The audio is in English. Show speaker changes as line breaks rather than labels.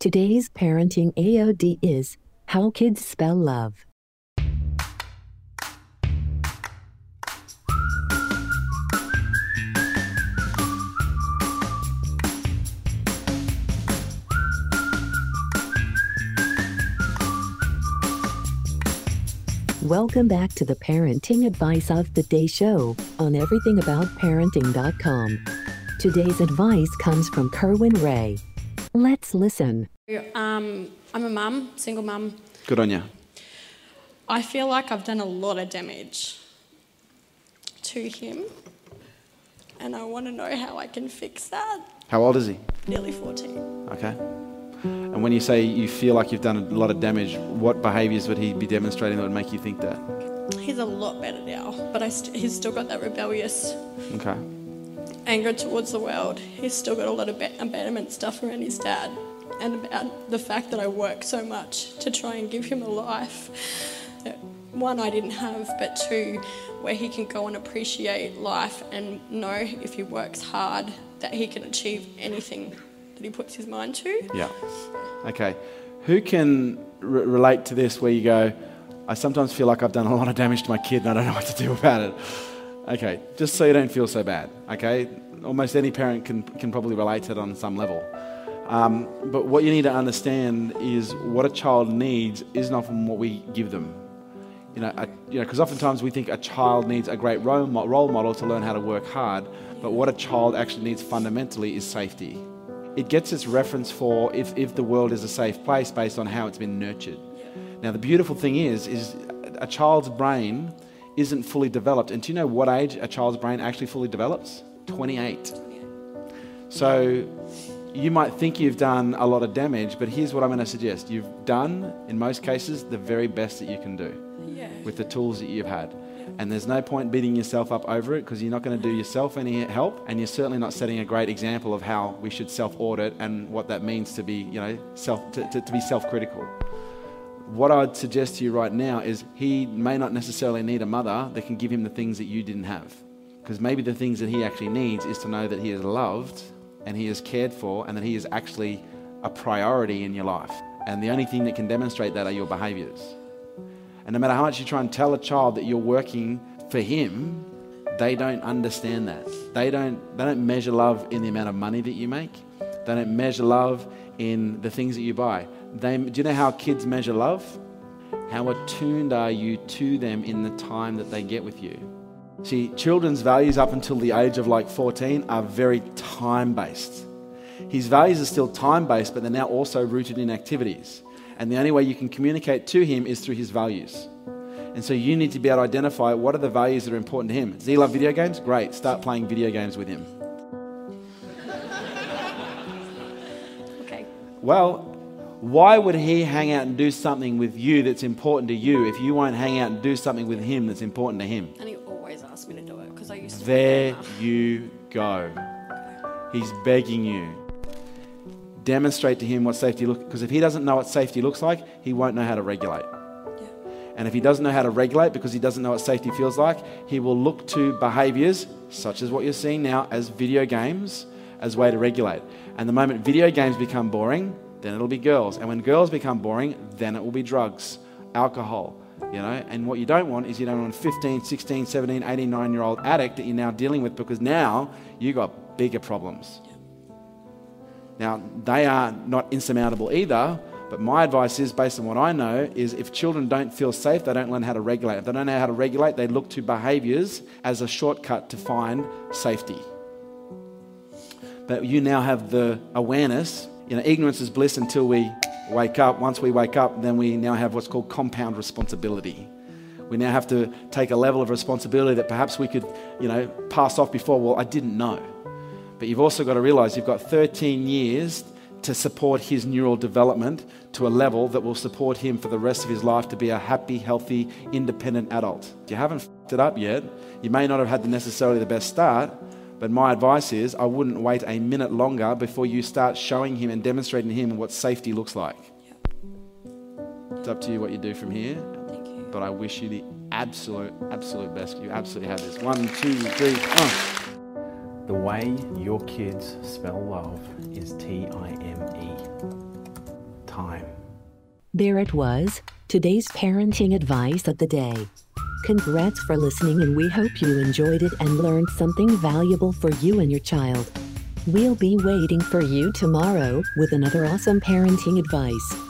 Today's parenting AOD is How Kids Spell Love. Welcome back to the Parenting Advice of the Day show on everythingaboutparenting.com. Today's advice comes from Kerwin Rae. Let's listen.
Um, I'm a mum, single mum.
Good on you.
I feel like I've done a lot of damage to him, and I want to know how I can fix that.
How old is he?
Nearly 14.
Okay. And when you say you feel like you've done a lot of damage, what behaviours would he be demonstrating that would make you think that?
He's a lot better now, but I st- he's still got that rebellious
Okay.
Anger towards the world. He's still got a lot of ba- abandonment stuff around his dad, and about the fact that I work so much to try and give him a life. One, I didn't have, but two, where he can go and appreciate life and know if he works hard that he can achieve anything that he puts his mind to.
Yeah. Okay. Who can re- relate to this where you go, I sometimes feel like I've done a lot of damage to my kid and I don't know what to do about it? Okay, just so you don't feel so bad, okay? Almost any parent can, can probably relate to it on some level. Um, but what you need to understand is what a child needs isn't often what we give them. You know, a, you know, because oftentimes we think a child needs a great role, role model to learn how to work hard, but what a child actually needs fundamentally is safety. It gets its reference for if, if the world is a safe place based on how it's been nurtured. Now, the beautiful thing is, is a child's brain isn't fully developed. And do you know what age a child's brain actually fully develops? 28. So you might think you've done a lot of damage, but here's what I'm going to suggest. You've done, in most cases, the very best that you can do
Yeah.
with the tools that you've had. And there's no point beating yourself up over it because you're not going to do yourself any help, and you're certainly not setting a great example of how we should self-audit and what that means to be, you know, self to, to, to be self-critical. What I'd suggest to you right now is he may not necessarily need a mother that can give him the things that you didn't have, because maybe the things that he actually needs is to know that he is loved and he is cared for, and that he is actually a priority in your life. And the only thing that can demonstrate that are your behaviors. And no matter how much you try and tell a child that you're working for him, they don't understand that. They don't, they don't measure love in the amount of money that you make. They don't measure love in the things that you buy. They, do you know how kids measure love? How attuned are you to them in the time that they get with you? See, children's values up until the age of like 14 are very time based. His values are still time based, but they're now also rooted in activities. And the only way you can communicate to him is through his values. And so you need to be able to identify what are the values that are important to him. Does he love video games? Great, start playing video games with him.
Okay.
Well, why would he hang out and do something with you that's important to you if you won't hang out and do something with him that's important to him?
And he always asks me to do it because I used to.
There you go. He's begging you. Demonstrate to him what safety looks because if he doesn't know what safety looks like, he won't know how to regulate.
Yeah.
And if he doesn't know how to regulate because he doesn't know what safety feels like, he will look to behaviors such as what you're seeing now as video games as way to regulate. And the moment video games become boring, then it'll be girls. And when girls become boring, then it will be drugs, alcohol, you know. And what you don't want is you don't want a 15, 16, 17, 18, 9 year old addict that you're now dealing with because now you've got bigger problems. Now, they are not insurmountable either, but my advice is, based on what I know, is if children don't feel safe, they don't learn how to regulate. If they don't know how to regulate, they look to behaviors as a shortcut to find safety. But you now have the awareness. You know, ignorance is bliss until we wake up. Once we wake up, then we now have what's called compound responsibility. We now have to take a level of responsibility that perhaps we could, you know, pass off before. Well, I didn't know. But you've also got to realize you've got 13 years to support his neural development to a level that will support him for the rest of his life to be a happy, healthy, independent adult. You haven't f***ed it up yet, you may not have had necessarily the best start, but my advice is I wouldn't wait a minute longer before you start showing him and demonstrating to him what safety looks like. It's up to you what you do from here,
Thank you.
but I wish you the absolute, absolute best. You absolutely have this. One, two, three, oh.
The way your kids spell love is T I M E.
time.
There it was, today's parenting advice of the day. Congrats for listening, and we hope you enjoyed it and learned something valuable for you and your child. We'll be waiting for you tomorrow with another awesome parenting advice.